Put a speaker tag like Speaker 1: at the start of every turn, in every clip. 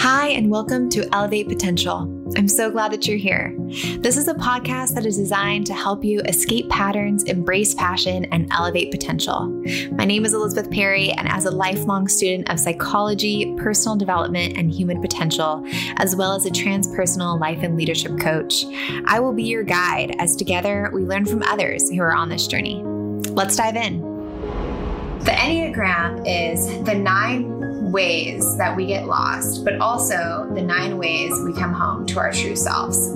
Speaker 1: Hi, and welcome to Elevate Potential. I'm so glad that you're here. This is a podcast that is designed to help you escape patterns, embrace passion, and elevate potential. My name is Elizabeth Perry, and as a lifelong student of psychology, personal development, and human potential, as well as a transpersonal life and leadership coach, I will be your guide as together we learn from others who are on this journey. Let's dive in. The Enneagram is the nine ways that we get lost, but also the nine ways we come home to our true selves.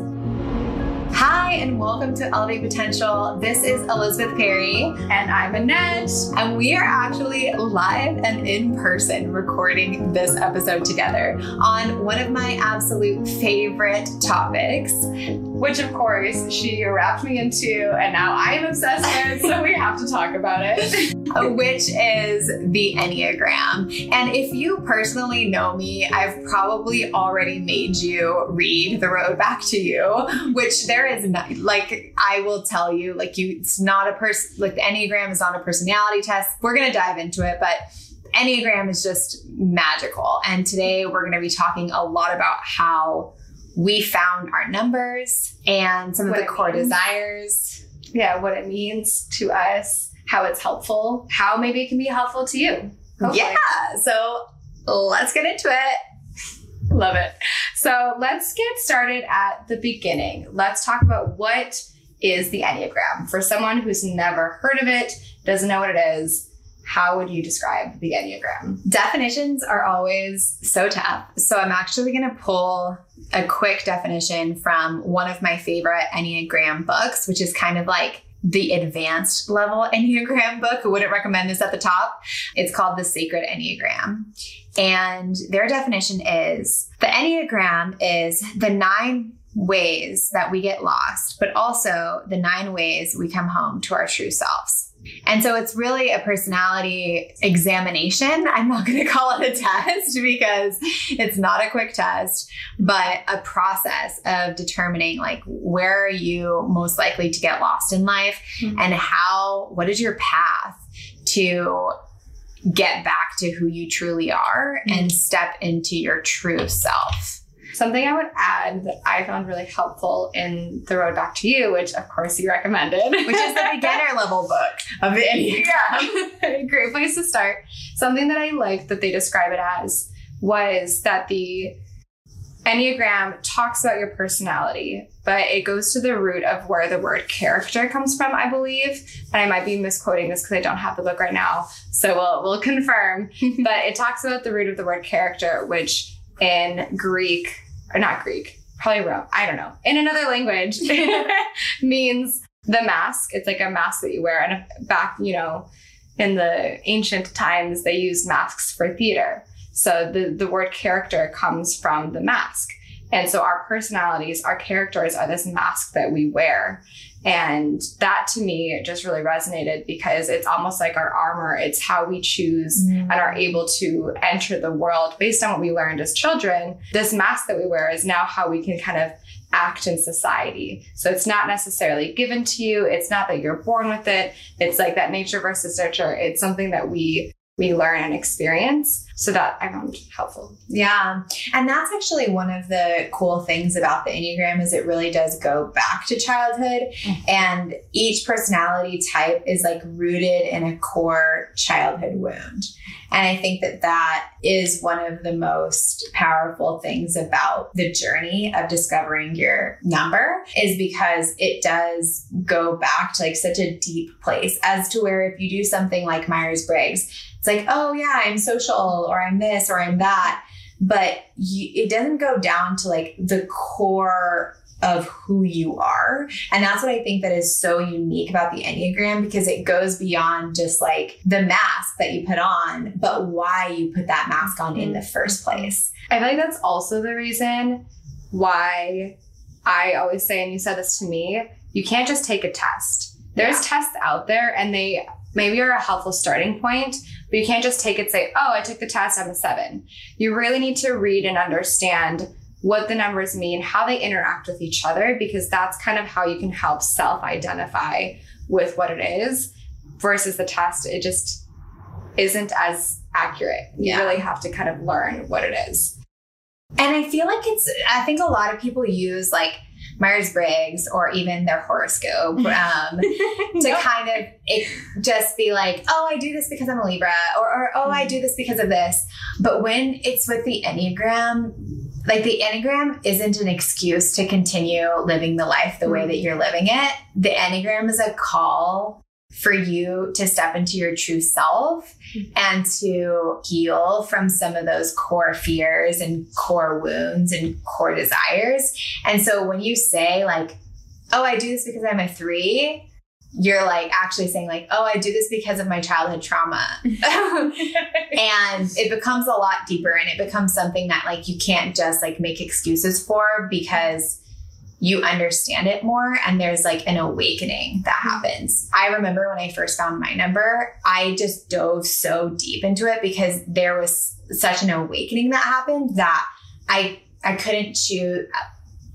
Speaker 1: Hi, and welcome to Elevate Potential. This is Elizabeth Perry.
Speaker 2: And I'm Annette.
Speaker 1: And we are actually live and in person recording this episode together on one of my absolute favorite topics.
Speaker 2: Which, of course, she wrapped me into, and now I am obsessed with, so we have to talk about it.
Speaker 1: Uh, which is the Enneagram. And if you personally know me, I've probably already made you read The Road Back to You, which there is like, I will tell you, like, you, it's not a person, like, the Enneagram is not a personality test. We're going to dive into it, but Enneagram is just magical. And today we're going to be talking a lot about how we found our numbers and some of the core
Speaker 2: means.
Speaker 1: desires.
Speaker 2: Yeah, what it means to us, how it's helpful, how maybe it can be helpful to you. Hopefully.
Speaker 1: Yeah. So let's get into it.
Speaker 2: Love it. So let's get started at the beginning. Let's talk about what is the Enneagram. For someone who's never heard of it, doesn't know what it is, how would you describe the Enneagram?
Speaker 1: Definitions are always so tough. So I'm actually going to pull a quick definition from one of my favorite Enneagram books, which is kind of like the advanced level Enneagram book. I wouldn't recommend this at the top. It's called The Sacred Enneagram. And their definition is the Enneagram is the nine ways that we get lost, but also the nine ways we come home to our true selves. And so it's really a personality examination. I'm not going to call it a test because it's not a quick test, but a process of determining like where are you most likely to get lost in life
Speaker 2: Mhm.
Speaker 1: and how, what is your path to get back to who you truly are and step into your true self.
Speaker 2: Something I would add that I found really helpful in The Road Back to You, which of course you recommended,
Speaker 1: Which is the beginner level book of the Enneagram.
Speaker 2: yeah, great place to start. Something that I liked that they describe it as was that the Enneagram talks about your personality, but it goes to the root of where the word character comes from, I believe. And I might be misquoting this because I don't have the book right now, so we'll we'll confirm. but it talks about the root of the word character, which in Greek or not Greek, probably Rome, I don't know, in another language means the mask. It's like a mask that you wear, and back, you know, in the ancient times, they used masks for theater. So the, the word character comes from the mask. And so our personalities, our characters are this mask that we wear. And that to me just really resonated because it's almost like our armor. It's how we choose mm. and are able to enter the world based on what we learned as children. This mask that we wear is now how we can kind of act in society. So it's not necessarily given to you. It's not that you're born with it. It's like that nature versus nurture. It's something that we we learn and experience. So that I found helpful.
Speaker 1: Yeah. And that's actually one of the cool things about the Enneagram is it really does go back to childhood
Speaker 2: Mhm.
Speaker 1: and each personality type is like rooted in a core childhood wound. And I think that that is one of the most powerful things about the journey of discovering your number is because it does go back to like such a deep place as to where if you do something like Myers-Briggs, it's like, oh yeah, I'm social or I'm this or I'm that. But you, it doesn't go down to like the core of who you are. And that's what I think that is so unique about the Enneagram because it goes beyond just like the mask that you put on, but why you put that mask on in the first place.
Speaker 2: I feel like that's also the reason why I always say, and you said this to me, you can't just take a test. There's
Speaker 1: Yeah.
Speaker 2: tests out there and they maybe are a helpful starting point, but you can't just take it, say, oh, I took the test, I'm a seven. You really need to read and understand what the numbers mean, how they interact with each other, because that's kind of how you can help self identify with what it is versus the test. It just isn't as accurate. You
Speaker 1: Yeah.
Speaker 2: really have to kind of learn what it is.
Speaker 1: And I feel like it's, I think a lot of people use like Myers Briggs or even their horoscope um, to kind of it, just be like, oh, I do this because I'm a Libra, or, or oh, I do this because of this. But when it's with the Enneagram, like the Enneagram isn't an excuse to continue living the life the way that you're living it. The Enneagram is a call for you to step into your true self mm-hmm. and to heal from some of those core fears and core wounds and core desires. And so when you say, like, oh, I do this because I'm a three, you're like actually saying like oh i do this because of my childhood trauma and it becomes a lot deeper and it becomes something that like you can't just like make excuses for because you understand it more and there's like an awakening that mm-hmm. happens. I remember when I first found my number, I just dove so deep into it because there was such an awakening that happened that I I couldn't choose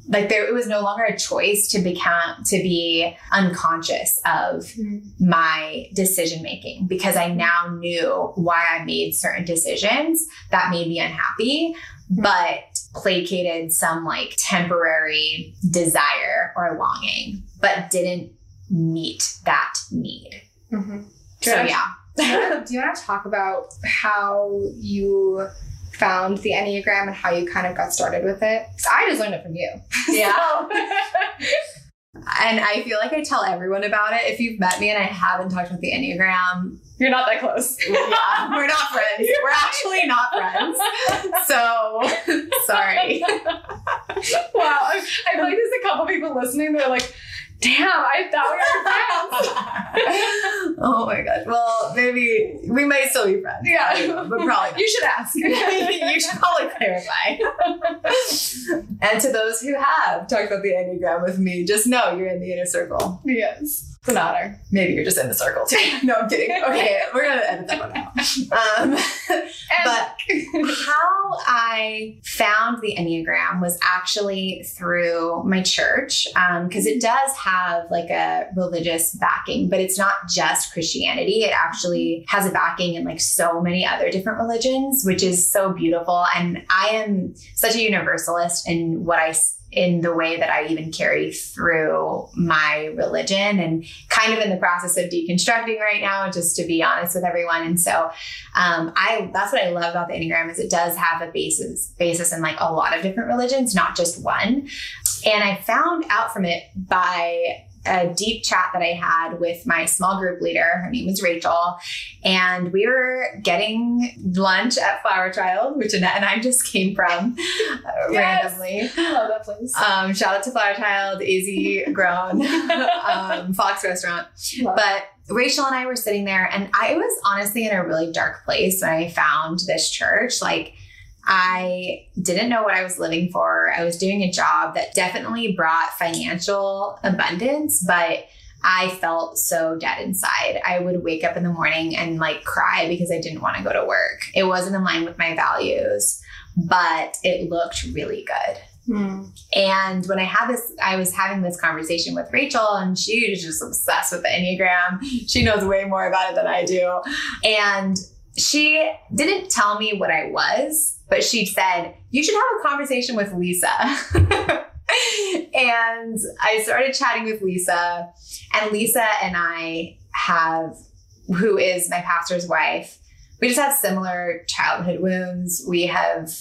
Speaker 1: like there it was no longer a choice to become to be unconscious of mm-hmm. my decision making because I mm-hmm. now knew why I made certain decisions that made me unhappy mm-hmm. but placated some like temporary desire or longing, but didn't meet that need. Mm-hmm. So, yeah.
Speaker 2: do you want to talk about how you found the Enneagram and how you kind of got started with it? I just learned it from you.
Speaker 1: Yeah. and I feel like I tell everyone about it. If you've met me and I haven't talked about the Enneagram,
Speaker 2: you're not that close.
Speaker 1: yeah, we're not friends. We're actually not friends. So sorry.
Speaker 2: wow. I, I feel like there's a couple people listening that are like, damn, I thought we were
Speaker 1: friends. oh my gosh. Well, maybe we might still be friends.
Speaker 2: Yeah.
Speaker 1: but probably not.
Speaker 2: You should ask.
Speaker 1: you should probably clarify. and to those who have talked about the Enneagram with me, just know you're in the inner circle.
Speaker 2: Yes. An honor.
Speaker 1: Maybe you're just in the circle too. No, I'm kidding. Okay, we're gonna edit that one out. Um, but how I found the Enneagram was actually through my church because um, it does have like a religious backing, but it's not just Christianity. It actually has a backing in like so many other different religions, which is so beautiful. And I am such a universalist in what I in the way that I even carry through my religion and kind of in the process of deconstructing right now, just to be honest with everyone. And so um, I that's what I love about the Enneagram is it does have a basis basis in like a lot of different religions, not just one. And I found out from it by a deep chat that I had with my small group leader. Her name was Rachel. And we were getting lunch at Flower Child, which Annette and I just came from uh, yes. randomly.
Speaker 2: I love that place.
Speaker 1: Um, shout out to Flower Child, Easy Grown, um, Fox Restaurant. Love but Rachel and I were sitting there, and I was honestly in a really dark place when I found this church. Like, I didn't know what I was living for. I was doing a job that definitely brought financial abundance, but I felt so dead inside. I would wake up in the morning and like cry because I didn't want to go to work. It wasn't in line with my values, but it looked really good. Mm. And when I had this, I was having this conversation with Rachel, and she was just obsessed with the Enneagram. She knows way more about it than I do. And she didn't tell me what I was, but she said, You should have a conversation with Lisa. and I started chatting with Lisa, and Lisa and I have, who is my pastor's wife, we just have similar childhood wounds. We have,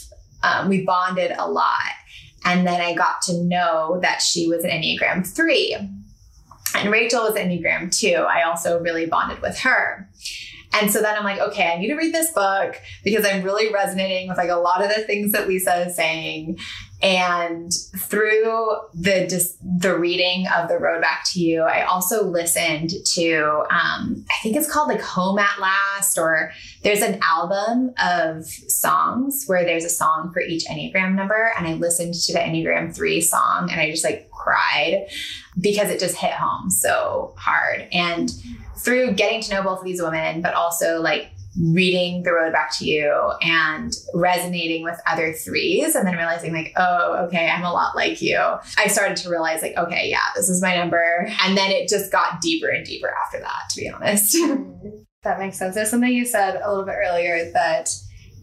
Speaker 1: um, we bonded a lot. And then I got to know that she was an Enneagram 3. And Rachel was Enneagram 2. I also really bonded with her. And so then I'm like, okay, I need to read this book because I'm really resonating with like a lot of the things that Lisa is saying. And through the just the reading of the Road Back to You, I also listened to um, I think it's called like Home at Last, or there's an album of songs where there's a song for each Enneagram number, and I listened to the Enneagram three song, and I just like cried because it just hit home so hard. And through getting to know both of these women, but also like reading The Road Back to You and resonating with other threes and then realizing like, oh, okay, I'm a lot like you. I started to realize like, okay, yeah, this is my number. And then it just got deeper and deeper after that, to be honest.
Speaker 2: that makes sense. There's something you said a little bit earlier that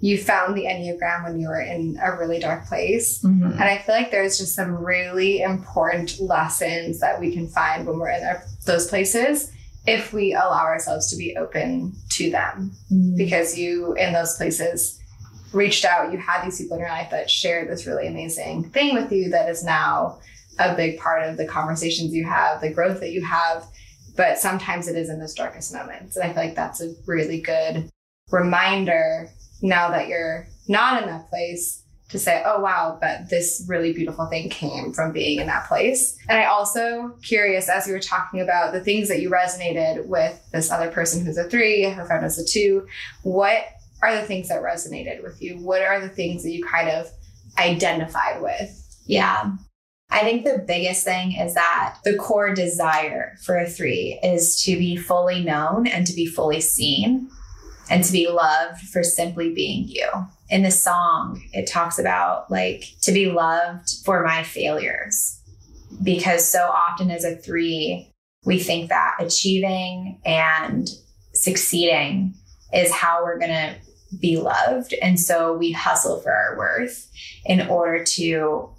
Speaker 2: you found the Enneagram when you were in a really dark place.
Speaker 1: Mhm.
Speaker 2: And I feel like there's just some really important lessons that we can find when we're in our, those places if we allow ourselves to be open to them. Mm. Because you, in those places, reached out, you had these people in your life that shared this really amazing thing with you that is now a big part of the conversations you have, the growth that you have. But sometimes it is in those darkest moments. And I feel like that's a really good reminder now that you're not in that place to say, oh wow, but this really beautiful thing came from being in that place. And I also curious as you were talking about the things that you resonated with this other person who's a three, her friend was a two. What are the things that resonated with you? What are the things that you kind of identified with?
Speaker 1: Yeah. I think the biggest thing is that the core desire for a three is to be fully known and to be fully seen and to be loved for simply being you. In the song, it talks about like to be loved for my failures. Because so often as a three, we think that achieving and succeeding is how we're going to be loved. And so we hustle for our worth in order to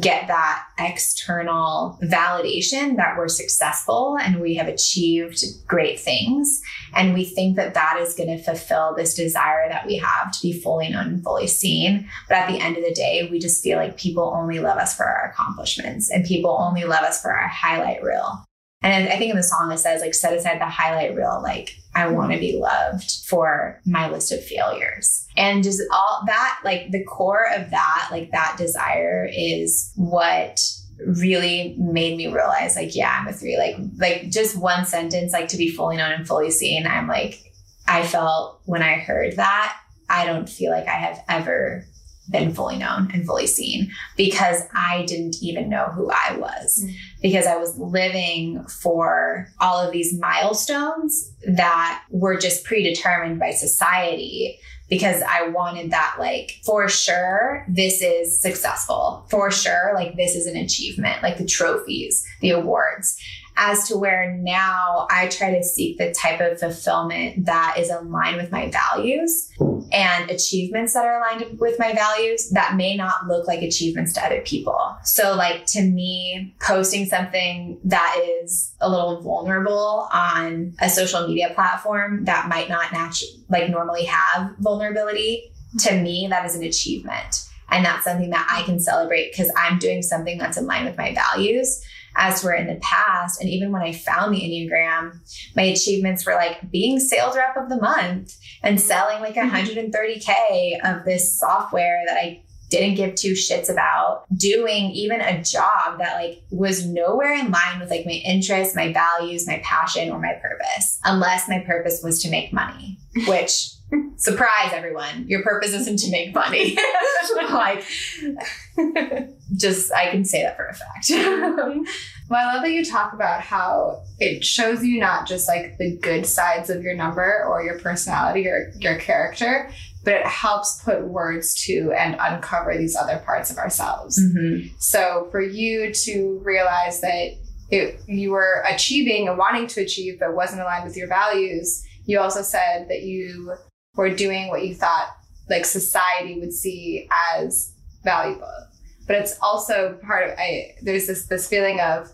Speaker 1: get that external validation that we're successful and we have achieved great things. And we think that that is going to fulfill this desire that we have to be fully known and fully seen. But at the end of the day, we just feel like people only love us for our accomplishments and people only love us for our highlight reel. And I think in the song it says, like, set aside the highlight reel, like, I want to be loved for my list of failures. And just all that, like, the core of that, like, that desire is what really made me realize, like, yeah, I'm a three. Like, like just one sentence, like, to be fully known and fully seen. I'm like, I felt when I heard that, I don't feel like I have ever been fully known and fully seen because I didn't even know who I was.
Speaker 2: Mm.
Speaker 1: because I was living for all of these milestones that were just predetermined by society because I wanted that like for sure this is successful. For sure like this is an achievement like the trophies the awards as to where now I try to seek the type of fulfillment that is aligned with my values and achievements that are aligned with my values that may not look like achievements to other people. So, like to me, posting something that is a little vulnerable on a social media platform that might not naturally, like normally have vulnerability, to me, that is an achievement. And that's something that I can celebrate because I'm doing something that's in line with my values as were in the past. And even when I found the Enneagram, my achievements were like being sales rep of the month and selling like mm-hmm. 130K of this software that I didn't give two shits about doing even a job that like was nowhere in line with like my interests my values my passion or my purpose unless my purpose was to make money which surprise everyone your purpose isn't to make money like just i can say that for a fact
Speaker 2: Well, I love that you talk about how it shows you not just like the good sides of your number or your personality or your character, but it helps put words to and uncover these other parts of ourselves.
Speaker 1: Mhm.
Speaker 2: So for you to realize that it, you were achieving and wanting to achieve, but wasn't aligned with your values, you also said that you were doing what you thought like society would see as valuable. But it's also part of I there's this this feeling of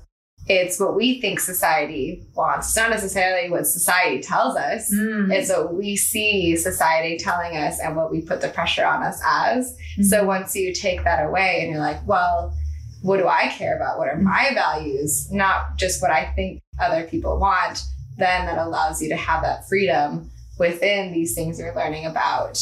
Speaker 2: it's what we think society wants. It's not necessarily what society tells us.
Speaker 1: Mm.
Speaker 2: It's what we see society telling us and what we put the pressure on us as.
Speaker 1: Mm-hmm.
Speaker 2: So once you take that away and you're like, well, what do I care about? What are my values? Not just what I think other people want. Then that allows you to have that freedom within these things you're learning about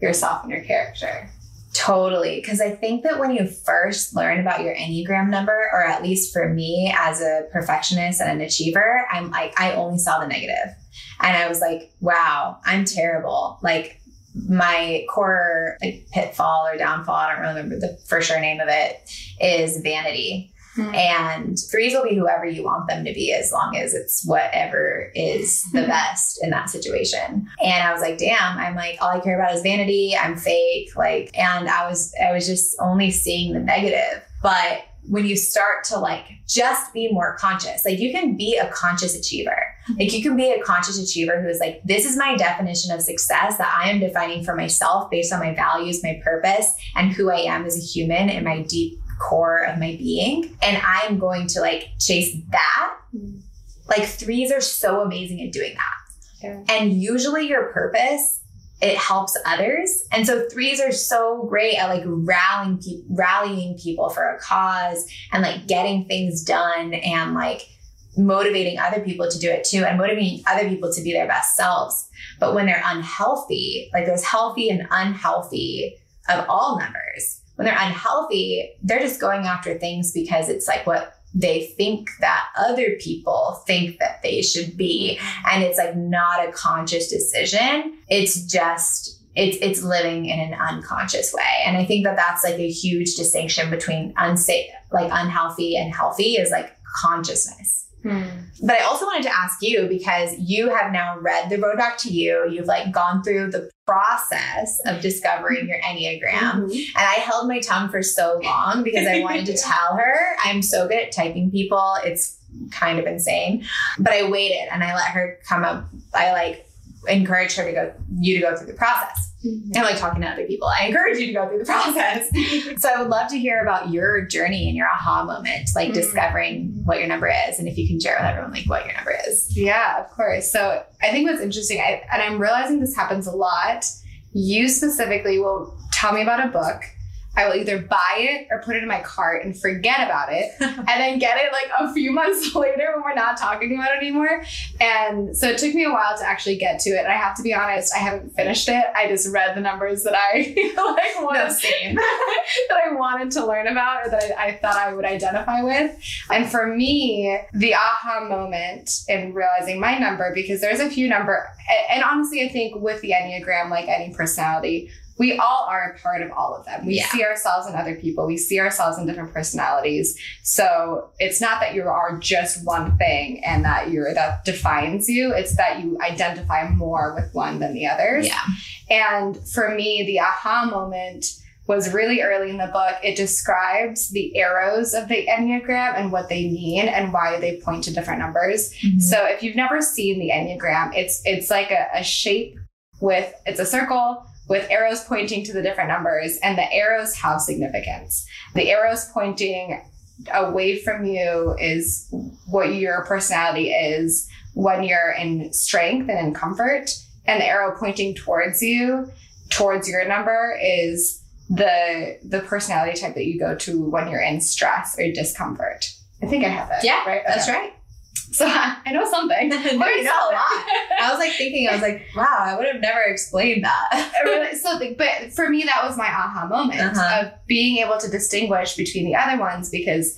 Speaker 2: yourself and your character.
Speaker 1: Totally. Because I think that when you first learn about your Enneagram number, or at least for me as a perfectionist and an achiever, I'm like, I only saw the negative. And I was like, wow, I'm terrible. Like, my core like pitfall or downfall, I don't remember the for sure name of it, is vanity. Hmm. And threes will be whoever you want them to be as long as it's whatever is the hmm. best in that situation. And I was like, damn, I'm like, all I care about is vanity. I'm fake. Like, and I was, I was just only seeing the negative. But when you start to like just be more conscious, like you can be a conscious achiever. Hmm. Like you can be a conscious achiever who is like, this is my definition of success that I am defining for myself based on my values, my purpose, and who I am as a human and my deep core of my being. And I am going to like chase that. Mm-hmm. Like threes are so amazing at doing that.
Speaker 2: Yeah.
Speaker 1: And usually your purpose it helps others. And so threes are so great at like rallying pe- rallying people for a cause and like getting things done and like motivating other people to do it too and motivating other people to be their best selves. But when they're unhealthy, like there's healthy and unhealthy of all numbers. When they're unhealthy, they're just going after things because it's like what they think that other people think that they should be. And it's like not a conscious decision. It's just it's it's living in an unconscious way. And i think that that's like a huge distinction between unsafe like unhealthy and healthy is like consciousness
Speaker 2: Hmm.
Speaker 1: but I also wanted to ask you because you have now read The Road Back to You. You've like gone through the process of discovering your Enneagram.
Speaker 2: Mhm.
Speaker 1: And I held my tongue for so long because I wanted to tell her I'm so good at typing people. It's kind of insane. But I waited and I let her come up. I like encouraged her to go, you to go through the process. I'm like talking to other people. I encourage you to go through the process. so I would love to hear about your journey and your aha moment, like
Speaker 2: Mhm.
Speaker 1: discovering what your number is. And if you can share with everyone, like what your number is.
Speaker 2: Yeah, of course. So I think what's interesting, I, and I'm realizing this happens a lot. You specifically will tell me about a book. I will either buy it or put it in my cart and forget about it, and then get it like a few months later when we're not talking about it anymore. And so it took me a while to actually get to it. And I have to be honest, I haven't finished it. I just read the numbers that I like wanted
Speaker 1: same.
Speaker 2: that I wanted to learn about or that I, I thought I would identify with. And for me, the aha moment in realizing my number, because there's a few number, and honestly, I think with the Enneagram, like any personality, we all are a part of all of them. We
Speaker 1: Yeah.
Speaker 2: see ourselves in other people. We see ourselves in different personalities. So it's not that you are just one thing and that you're that defines you. It's that you identify more with one than the others.
Speaker 1: Yeah.
Speaker 2: And for me, the aha moment was really early in the book. It describes the arrows of the Enneagram and what they mean and why they point to different numbers.
Speaker 1: Mm-hmm.
Speaker 2: So if you've never seen the Enneagram, it's it's like a, a shape with it's a circle with arrows pointing to the different numbers, and the arrows have significance. The arrows pointing away from you is what your personality is when you're in strength and in comfort, and the arrow pointing towards you, towards your number, is the the personality type that you go to when you're in stress or discomfort. I think I have that.
Speaker 1: Yeah,
Speaker 2: right.
Speaker 1: That's right.
Speaker 2: So I I know something.
Speaker 1: no, you know a lot. I was like thinking, I was like, wow, I would have never explained that.
Speaker 2: Really, so, but for me, that was my aha moment
Speaker 1: Uh-huh.
Speaker 2: of being able to distinguish between the other ones because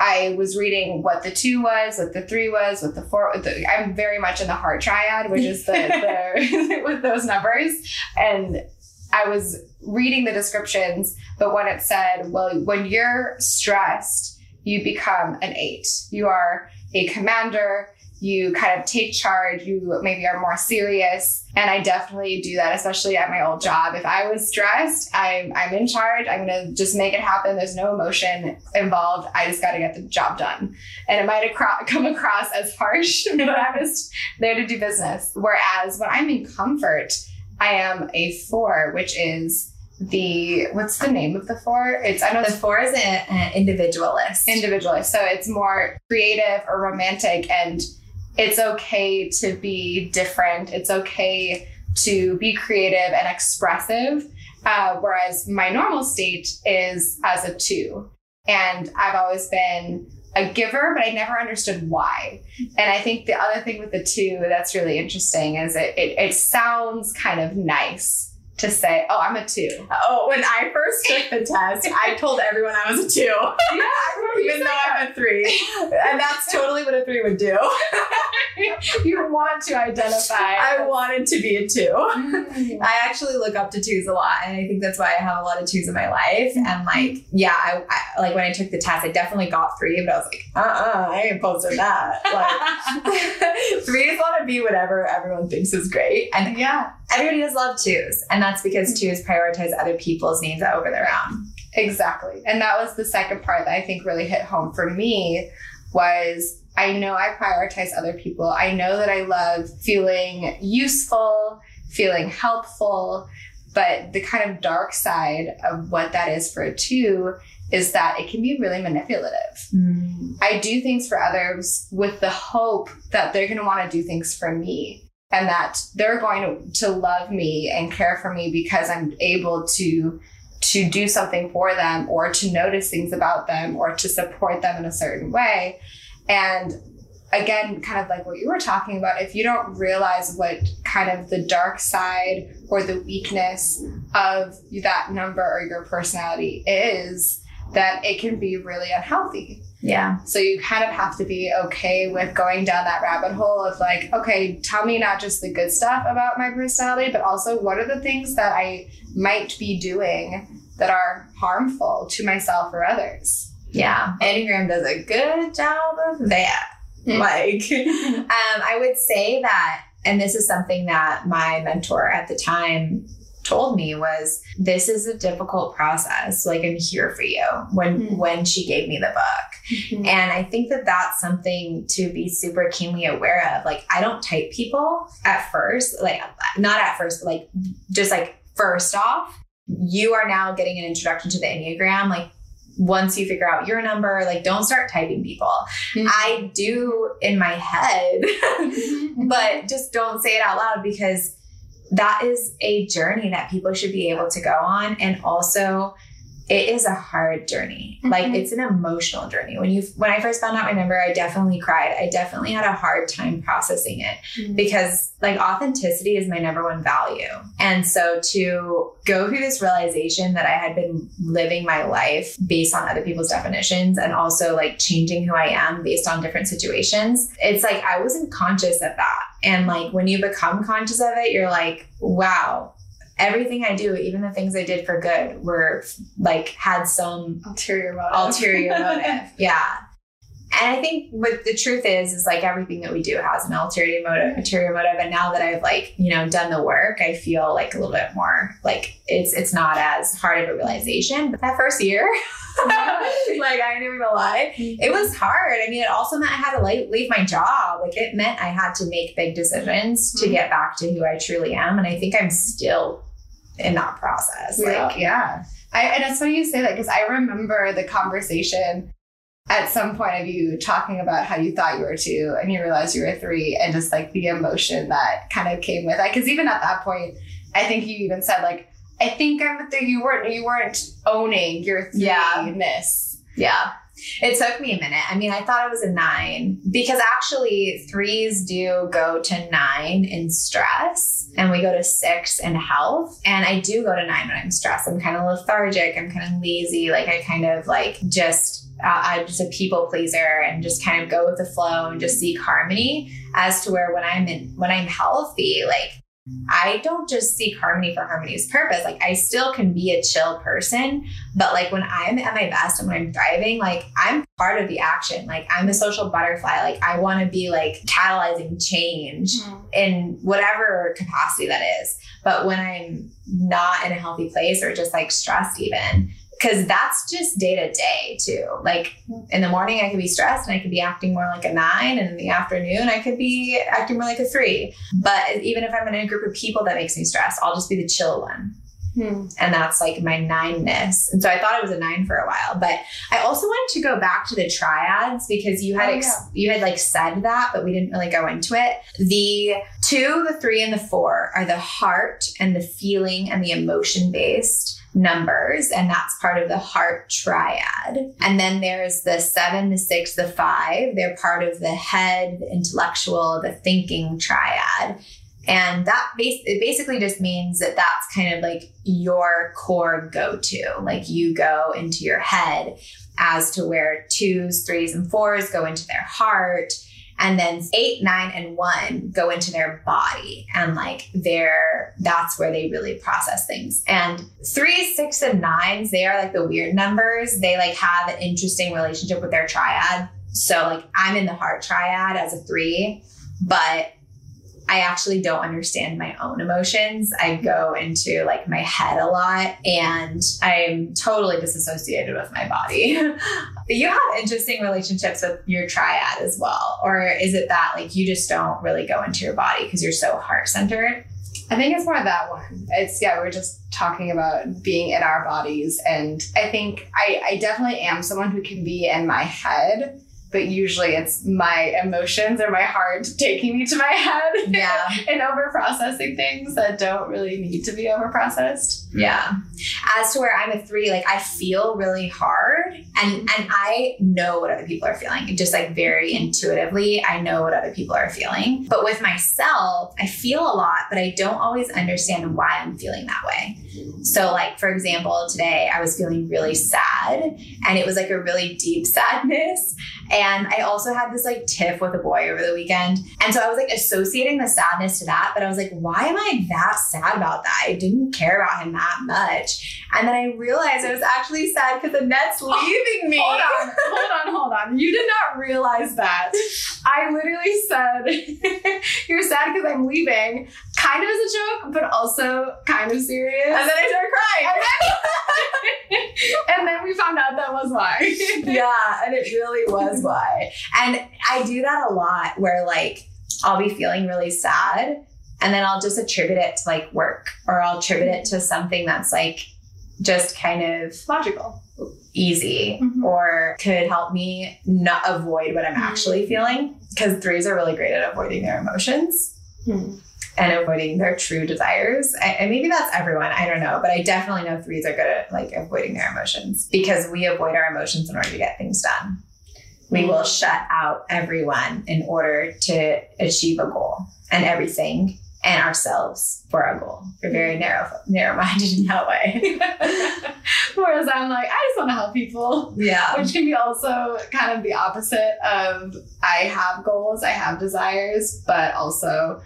Speaker 2: I was reading what the two was, what the three was, what the four. The, I'm very much in the heart triad, which is the, the with those numbers, and I was reading the descriptions. But when it said, "Well, when you're stressed, you become an eight. You are a commander." You kind of take charge. You maybe are more serious, and I definitely do that, especially at my old job. If I was stressed, I'm I'm in charge. I'm gonna just make it happen. There's no emotion involved. I just got to get the job done, and it might acro- come across as harsh, but I'm just there to do business. Whereas when I'm in comfort, I am a four, which is the what's the name of the four? It's I know
Speaker 1: The four is an, individualist.
Speaker 2: individualist, so it's more creative or romantic, and it's okay to be different. It's okay to be creative and expressive. Uh, whereas my normal state is as a two, and I've always been a giver, but I never understood why. And I think the other thing with the two that's really interesting is it, it, it sounds kind of nice to say, oh, I'm a two.
Speaker 1: Oh, when I first took the test, I told everyone I was a two,
Speaker 2: Yeah, I remember you
Speaker 1: even though I'm a three. And that's totally what a three would do.
Speaker 2: you want to identify.
Speaker 1: I wanted to be a two.
Speaker 2: Mm.
Speaker 1: I actually look up to twos a lot, and I think that's why I have a lot of twos in my life. And like, yeah, I, I like when I took the test, I definitely got three, but I was like, uh, uh I ain't posting that. Like, threes want to be whatever everyone thinks is great, and
Speaker 2: yeah,
Speaker 1: everybody does love twos, and that's because twos prioritize other people's needs over their own.
Speaker 2: Exactly. And that was the second part that I think really hit home for me was I know I prioritize other people. I know that I love feeling useful, feeling helpful, but the kind of dark side of what that is for a two is that it can be really manipulative.
Speaker 1: Mm.
Speaker 2: I do things for others with the hope that they're going to want to do things for me and that they're going to, love me and care for me because I'm able to to do something for them or to notice things about them or to support them in a certain way. And again, kind of like what you were talking about, if you don't realize what kind of the dark side or the weakness of that number or your personality is, that it can be really unhealthy.
Speaker 1: Yeah.
Speaker 2: So you kind of have to be okay with going down that rabbit hole of like, okay, tell me not just the good stuff about my personality, but also what are the things that I might be doing that are harmful to myself or others.
Speaker 1: Yeah. Enneagram does a good job of that.
Speaker 2: Mm.
Speaker 1: Like, um, I would say that, and this is something that my mentor at the time told me was this is a difficult process. Like i'm here for you when
Speaker 2: Mm.
Speaker 1: when she gave me the book. And i think that that's something to be super keenly aware of. Like i don't type people at first like not at first but like just like first off you are now getting an introduction to the enneagram. Like once you figure out your number like don't start typing people.
Speaker 2: Mhm.
Speaker 1: i do in my head but just don't say it out loud because that is a journey that people should be able to go on. And also it is a hard journey like
Speaker 2: Mhm.
Speaker 1: it's an emotional journey when you when i first found out my number i definitely cried i definitely had a hard time processing it because like authenticity is my number one value. And so to go through this realization that I had been living my life based on other people's definitions and also like changing who I am based on different situations, it's like I wasn't conscious of that. And like when you become conscious of it, you're like, wow. Everything I do, even the things I did for good, were like had some
Speaker 2: ulterior motive.
Speaker 1: ulterior motive. Yeah. And I think what the truth is, is like everything that we do has an ulterior motive, ulterior motive. And now that I've like, you know, done the work, I feel like a little bit more like it's it's not as hard of a realization. But that first year, like I ain't even gonna lie, it was hard. I mean, it also meant I had to like leave my job. Like it meant I had to make big decisions to
Speaker 2: Mhm.
Speaker 1: get back to who I truly am. And I think I'm still in that process.
Speaker 2: Yeah,
Speaker 1: Like
Speaker 2: yeah. I, and it's funny you say that because I remember the conversation at some point of you talking about how you thought you were two and you realized you were three and just like the emotion that kind of came with it. Because even at that point, I think you even said like, I think I'm a three. You weren't you weren't owning your
Speaker 1: Yeah.
Speaker 2: three-ness.
Speaker 1: Yeah. It took me a minute. I mean, I thought it was a nine because actually threes do go to nine in stress and we go to six in health. And I do go to nine when I'm stressed. I'm kind of lethargic. I'm kind of lazy. Like I kind of like just, uh, I'm just a people pleaser and just kind of go with the flow and just seek harmony as to where when I'm in, when I'm healthy, like I don't just seek harmony for harmony's purpose. Like I still can be a chill person, but like when I'm at my best and when I'm thriving, like I'm part of the action. Like I'm a social butterfly. Like I want to be like catalyzing change mm-hmm. in whatever capacity that is. But when I'm not in a healthy place or just like stressed, even because that's just day to day too. Like in the morning, I could be stressed and I could be acting more like a nine, and in the afternoon, I could be acting more like a three. But even if I'm in a group of people that makes me stressed, I'll just be the chill one
Speaker 2: Hmm.
Speaker 1: and that's like my nine-ness. And so I thought it was a nine for a while, but I also wanted to go back to the triads because you had
Speaker 2: Oh,
Speaker 1: ex- you had like said that, but we didn't really go into it. The two, the three, and the four are the heart and the feeling and the emotion based numbers, and that's part of the heart triad. And then there's the seven, the six, the five. They're part of the head, the intellectual, the thinking triad. And that base it basically just means that that's kind of like your core go to. Like you go into your head as to where twos, threes, and fours go into their heart. And then eight, nine, and one go into their body. And like they're that's where they really process things. And three, six, and nines, they are like the weird numbers. They like have an interesting relationship with their triad. So like I'm in the heart triad as a three, but I actually don't understand my own emotions. I go into like my head a lot and I'm totally disassociated with my body. you have interesting relationships with your triad as well. Or is it that like you just don't really go into your body because you're so heart centered?
Speaker 2: I think it's more that one. It's yeah, we're just talking about being in our bodies, and I think I, I definitely am someone who can be in my head, but usually it's my emotions or my heart taking me to my head.
Speaker 1: Yeah.
Speaker 2: and over processing things that don't really need to be over processed.
Speaker 1: Yeah. As to where I'm a three, like I feel really hard and and I know what other people are feeling. Just like very intuitively, I know what other people are feeling. But with myself, I feel a lot, but I don't always understand why I'm feeling that way. So like for example, today I was feeling really sad and it was like a really deep sadness. And I also had this like tiff with a boy over the weekend. And so I was like associating the sadness to that, but I was like, why am I that sad about that? I didn't care about him that much. And then I realized I was actually sad because Annette's oh, leaving me.
Speaker 2: Hold on, hold on, hold on. You did not realize that. I literally said, You're sad because I'm leaving, kind of as a joke, but also kind of serious.
Speaker 1: And then I started crying.
Speaker 2: And then, and then we found out that was why.
Speaker 1: yeah, and it really was why. And I do that a lot where like I'll be feeling really sad and then I'll just attribute it to like work or I'll attribute it to something that's like just kind of
Speaker 2: Logical.
Speaker 1: easy
Speaker 2: Mhm.
Speaker 1: or could help me not avoid what I'm actually feeling because threes are really great at avoiding their emotions and avoiding their true desires. And and maybe that's everyone. I don't know. But I definitely know threes are good at like avoiding their emotions because we avoid our emotions in order to get things done. We will shut out everyone in order to achieve a goal and everything and ourselves for our goal. We're very mm. narrow narrow minded in that way.
Speaker 2: Whereas I'm like, I just want to help people.
Speaker 1: yeah.
Speaker 2: which can be also kind of the opposite of I have goals, I have desires, but also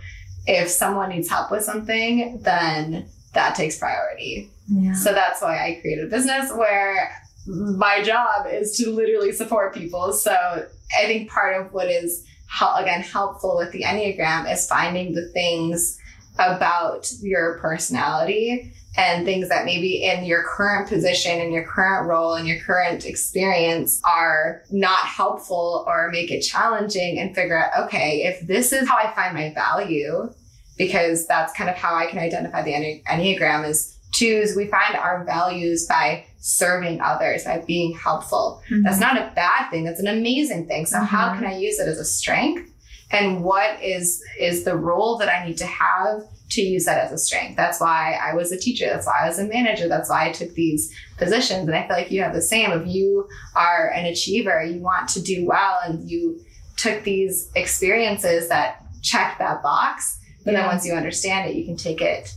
Speaker 2: if someone needs help with something, then that takes priority.
Speaker 1: Yeah.
Speaker 2: So that's why I created a business where my job is to literally support people. So I think part of what is hel- again helpful with the Enneagram is finding the things about your personality and things that maybe in your current position, in your current role, in your current experience are not helpful or make it challenging and figure out, okay, if this is how I find my value, because that's kind of how I can identify the Enneagram is twos, we find our values by serving others, by being helpful. That's not a bad thing. That's an amazing thing. So how
Speaker 1: Mhm.
Speaker 2: can I use it as a strength? And what is is the role that I need to have to use that as a strength? That's why I was a teacher. That's why I was a manager. That's why I took these positions. And I feel like you have the same. If you are an achiever, you want to do well, and you took these experiences that check that box. But then once you understand it, you can take it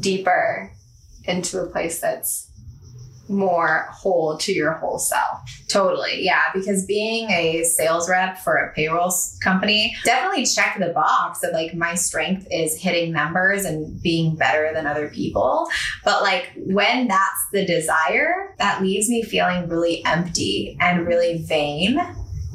Speaker 2: deeper into a place that's more whole to your whole self.
Speaker 1: Totally. Yeah. Because being a sales rep for a payroll company, definitely check the box of like my strength is hitting numbers and being better than other people. But like when that's the desire, that leaves me feeling really empty and really vain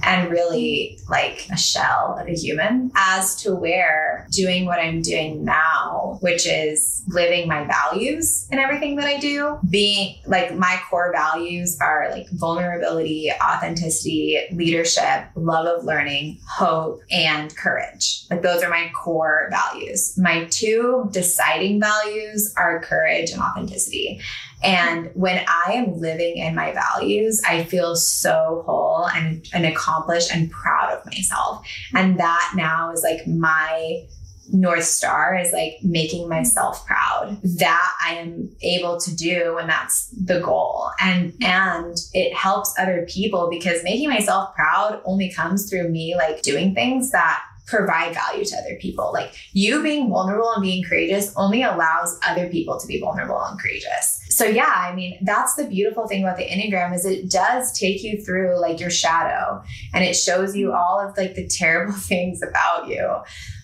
Speaker 1: and really like a shell of a human as to where doing what I'm doing now, which is living my values in everything that I do, being like my core values are like vulnerability, authenticity, leadership, love of learning, hope, and courage. Like those are my core values. My two deciding values are courage and authenticity. And when I am living in my values, I feel so whole and, and accomplished and proud of myself. And that now is like my North Star is like making myself proud. That I am able to do when that's the goal. And and it helps other people because making myself proud only comes through me like doing things that provide value to other people. Like you being vulnerable and being courageous only allows other people to be vulnerable and courageous. So yeah, I mean, that's the beautiful thing about the Enneagram is it does take you through like your shadow and it shows you all of like the terrible things about you.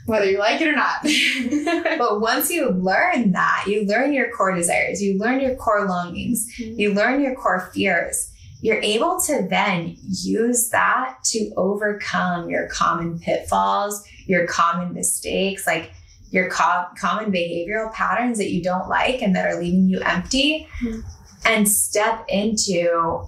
Speaker 2: Whether you like it or not.
Speaker 1: But once you learn that, you learn your core desires, you learn your core longings, mm-hmm. you learn your core fears, you're able to then use that to overcome your common pitfalls, your common mistakes. Like your co- common behavioral patterns that you don't like and that are leaving you empty
Speaker 2: Mhm.
Speaker 1: and step into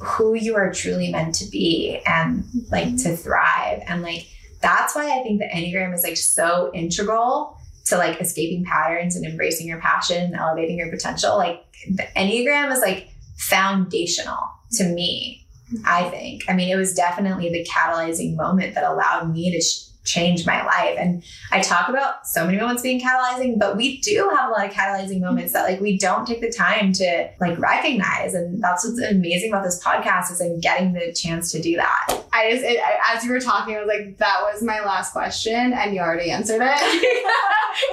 Speaker 1: who you are truly meant to be and like to thrive and like that's why i think the enneagram is like so integral to like escaping patterns and embracing your passion and elevating your potential like the enneagram is like foundational to me i think. I mean it was definitely the catalyzing moment that allowed me to sh- change my life. And i talk about so many moments being catalyzing but we do have a lot of catalyzing mm-hmm. moments that like we don't take the time to like recognize. And that's what's amazing about this podcast is i'm getting the chance to do that.
Speaker 2: I just, it, I- as you were talking, I was like, that was my last question, and you already answered it,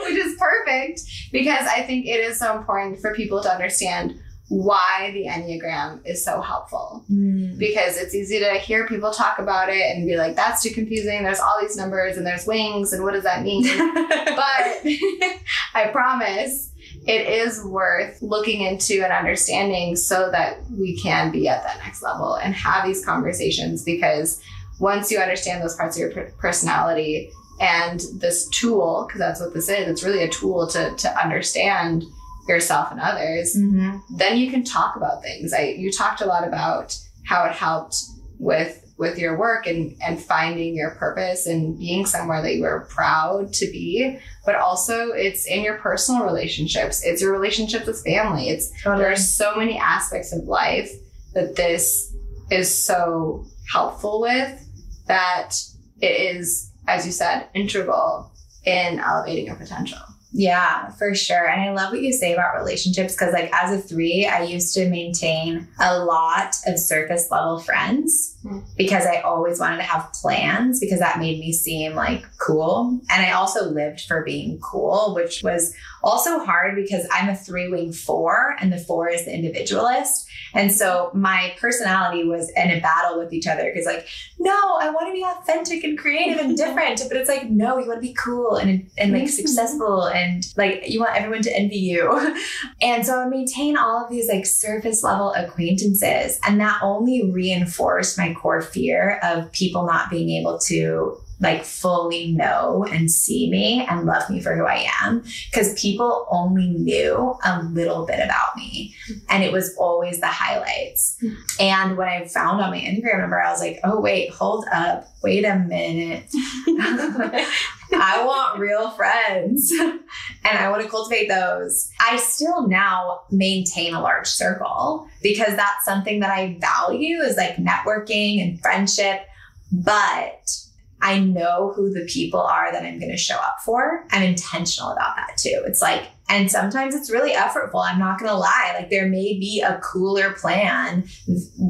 Speaker 2: which is perfect because I think it is so important for people to understand why the Enneagram is so helpful. Mm. Because it's easy to hear people talk about it and be like, that's too confusing. There's all these numbers and there's wings, and what does that mean? but I promise it is worth looking into and understanding so that we can be at that next level and have these conversations because once you understand those parts of your personality and this tool because that's what this is it's really a tool to to understand yourself and others
Speaker 1: Mhm.
Speaker 2: then you can talk about things. I you talked a lot about how it helped with with your work and and finding your purpose and being somewhere that you were proud to be but also it's in your personal relationships. It's your relationships with family. It's there are so many aspects of life that this is so helpful with that it is as you said integral in elevating your potential
Speaker 1: Yeah, for sure. And I love what you say about relationships because, like, as a three, I used to maintain a lot of surface level friends
Speaker 2: Hmm.
Speaker 1: because I always wanted to have plans because that made me seem like cool. And I also lived for being cool, which was also hard because I'm a three wing four and the four is the individualist. And so my personality was in a battle with each other because, like, no, I want to be authentic and creative and different. But it's like, no, you want to be cool and, and like
Speaker 2: Mhm.
Speaker 1: successful and like you want everyone to envy you. and so I maintain all of these like surface level acquaintances. And that only reinforced my core fear of people not being able to like fully know and see me and love me for who I am because people only knew a little bit about me and it was always the highlights. And when I found on my Enneagram number, I was like, oh, wait, hold up. Wait a minute. I want real friends and I want to cultivate those. I still now maintain a large circle because that's something that I value is like networking and friendship. But I know who the people are that I'm going to show up for. I'm intentional about that too. It's like, and sometimes it's really effortful. I'm not going to lie. Like, there may be a cooler plan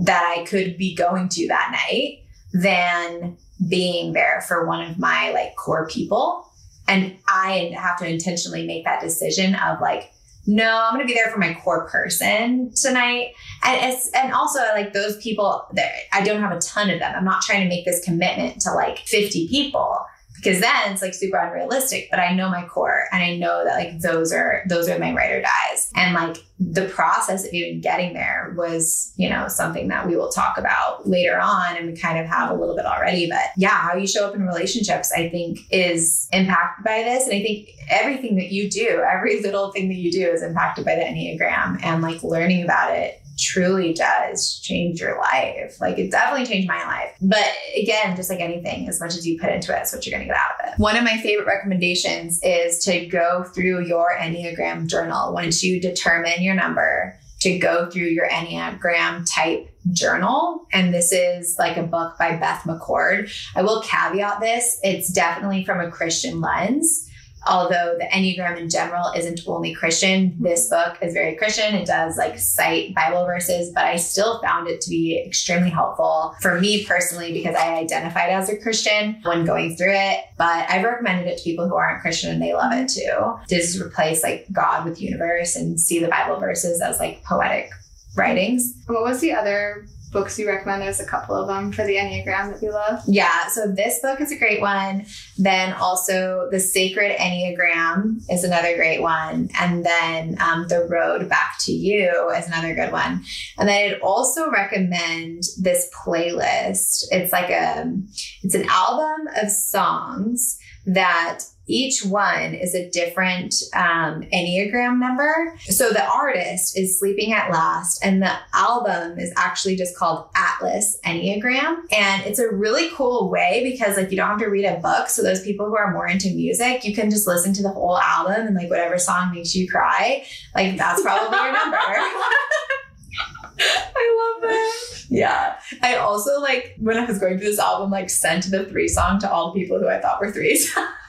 Speaker 1: that I could be going to that night than being there for one of my like core people. And I have to intentionally make that decision of like, no, I'm going to be there for my core person tonight. And and also like those people that I don't have a ton of them. I'm not trying to make this commitment to like 50 people because then it's like super unrealistic, but I know my core and I know that like those are, those are my ride or dies. And like the process of even getting there was, you know, something that we will talk about later on. And we kind of have a little bit already, but yeah, how you show up in relationships, I think is impacted by this. And I think everything that you do, every little thing that you do is impacted by the Enneagram and like learning about it truly does change your life. Like it definitely changed my life. But again, just like anything, as much as you put into it, it's what you're going to get out of it. One of my favorite recommendations is to go through your Enneagram journal once you determine your number. To go through your Enneagram type journal. And this is like a book by Beth McCord. I will caveat this, it's definitely from a Christian lens although the enneagram in general isn't only christian this book is very christian. It does like cite bible verses but i still found it to be extremely helpful for me personally because i identified as a christian when going through it. But i've recommended it to people who aren't christian and they love it too. To just replace like god with universe and see the bible verses as like poetic writings?
Speaker 2: What was the other books you recommend there's a couple of them for the enneagram that you love.
Speaker 1: Yeah so this book is a great one. Then also the sacred enneagram is another great one. And then um, the road back to you is another good one. And then i'd also recommend this playlist. It's like a it's an album of songs that each one is a different um, Enneagram number. So the artist is Sleeping at Last, and the album is actually just called Atlas Enneagram. And it's a really cool way because, like, you don't have to read a book. So those people who are more into music, you can just listen to the whole album and, like, whatever song makes you cry, like, that's probably your number.
Speaker 2: I love that.
Speaker 1: Yeah. I also like when I was going through this album, like sent the three song to all the people who I thought were threes.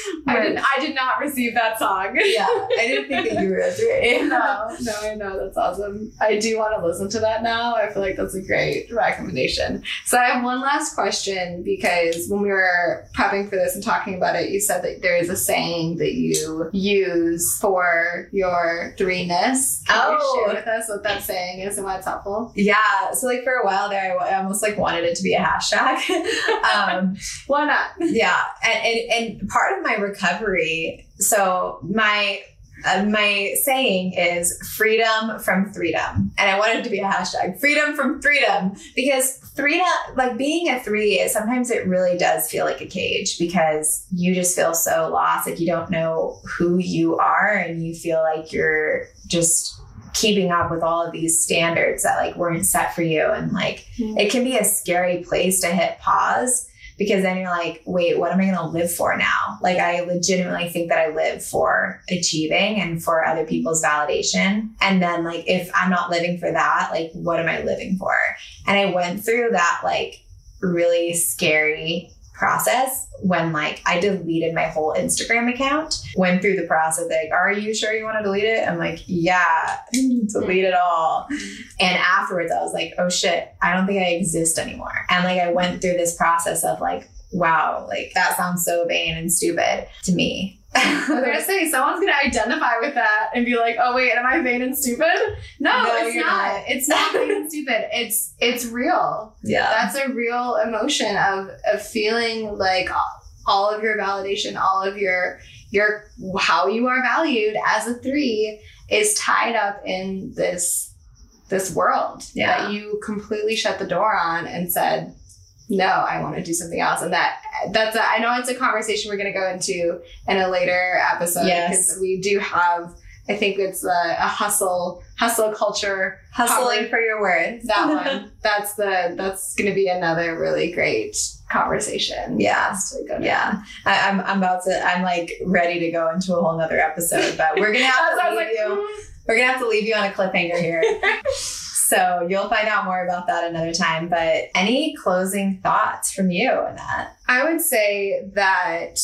Speaker 2: I did I did not receive that song.
Speaker 1: yeah. I didn't think that you were a three.
Speaker 2: no, no, I know. That's awesome. I do want to listen to that now. I feel like that's a great recommendation. So I have one last question because when we were prepping for this and talking about it, you said that there is a saying that you use for your threeness. Can
Speaker 1: Oh.
Speaker 2: you share with us what that saying is and why it's helpful?
Speaker 1: Yeah. So like for a while there, I almost like wanted it to be a hashtag. um,
Speaker 2: Why not?
Speaker 1: yeah. And, and, and part of my recovery, so my uh, my saying is freedom from freedom. And I wanted to be a hashtag freedom from freedom because freedom, like being a three, sometimes it really does feel like a cage because you just feel so lost. Like you don't know who you are and you feel like you're just keeping up with all of these standards that like weren't set for you. And like it can be a scary place to hit pause because then you're like, wait, what am I going to live for now? Like, I legitimately think that I live for achieving and for other people's validation. And then, like, if I'm not living for that, like, what am I living for? And I went through that, like, really scary process when like I deleted my whole Instagram account. Went through the process like, are you sure you want to delete it? I'm like, yeah, delete it all. Mm-hmm. And afterwards I was like, oh shit, I don't think I exist anymore. And like I went through this process of like, wow, like that sounds so vain and stupid to me.
Speaker 2: I was gonna say someone's gonna identify with that and be like, "Oh wait, am I vain and stupid?" No,
Speaker 1: No,
Speaker 2: it's not.
Speaker 1: not.
Speaker 2: It's not vain and stupid. It's it's real.
Speaker 1: yeah.
Speaker 2: That's a real emotion of of feeling like all of your validation, all of your your how you are valued as a three is tied up in this this world
Speaker 1: Yeah.
Speaker 2: that you completely shut the door on and said no i want to do something else and that that's a, i know it's a conversation we're going to go into in a later episode
Speaker 1: Yes.
Speaker 2: because we do have i think it's a, a hustle hustle culture
Speaker 1: Hustling for your words.
Speaker 2: that one that's the that's going to be another really great conversation
Speaker 1: Yeah.
Speaker 2: to.
Speaker 1: Yeah. I, I'm, I'm about to, I'm like ready to go into a whole nother episode, but we're going to have to
Speaker 2: why I was
Speaker 1: leave
Speaker 2: like,
Speaker 1: you. Mm. We're gonna have to leave you on a cliffhanger here. so you'll find out more about that another time. But any closing thoughts from you, Annette?
Speaker 2: I would say that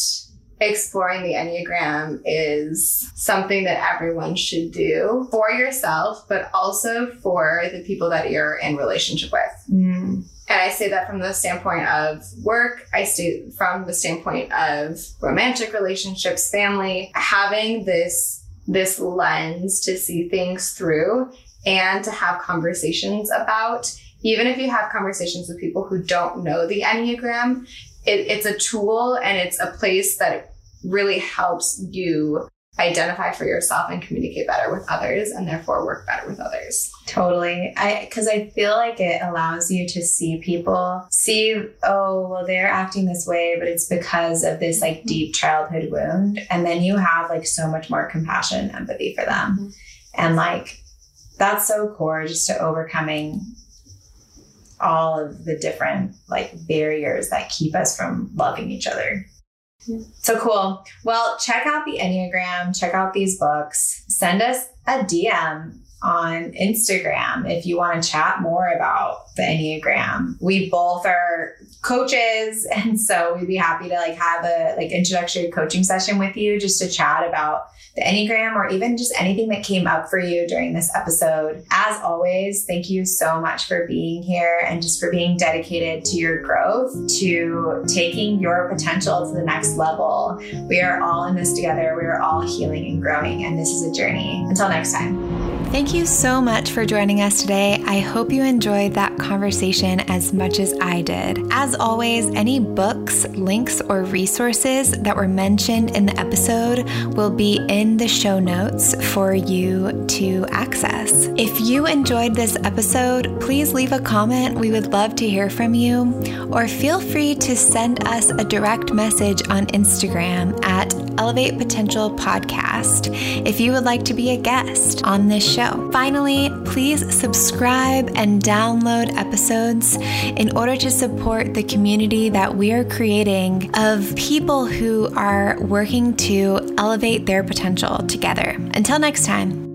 Speaker 2: exploring the Enneagram is something that everyone should do for yourself, but also for the people that you're in relationship with.
Speaker 1: Mm,
Speaker 2: And I say that from the standpoint of work. I say from the standpoint of romantic relationships, family, having this this lens to see things through and to have conversations about. Even if you have conversations with people who don't know the Enneagram, it, it's a tool and it's a place that really helps you identify for yourself and communicate better with others and therefore work better with others.
Speaker 1: totally. I because I feel like it allows you to see people, see, oh, well, they're acting this way, but it's because of this like deep childhood wound. And then you have like so much more compassion and empathy for them.
Speaker 2: Mhm.
Speaker 1: And like that's so core just to overcoming all of the different like barriers that keep us from loving each other.
Speaker 2: Yeah.
Speaker 1: So cool. Well, check out the Enneagram, check out these books, send us a DM on Instagram if you want to chat more about the Enneagram. We both are coaches and so we'd be happy to like have a like introductory coaching session with you just to chat about the Enneagram or even just anything that came up for you during this episode. As always, thank you so much for being here and just for being dedicated to your growth, to taking your potential to the next level. We are all in this together. We are all healing and growing, and this is a journey. Until next time. Thank you so much for joining us today. I hope you enjoyed that conversation as much as I did. As always, any books, links, or resources that were mentioned in the episode will be in the show notes for you to access. If you enjoyed this episode, please leave a comment. We would love to hear from you. Or feel free to send us a direct message on Instagram at Elevate Potential Podcast if you would like to be a guest on this show. Finally, please subscribe and download episodes in order to support the community that we are creating of people who are working to elevate their potential together. Until next time.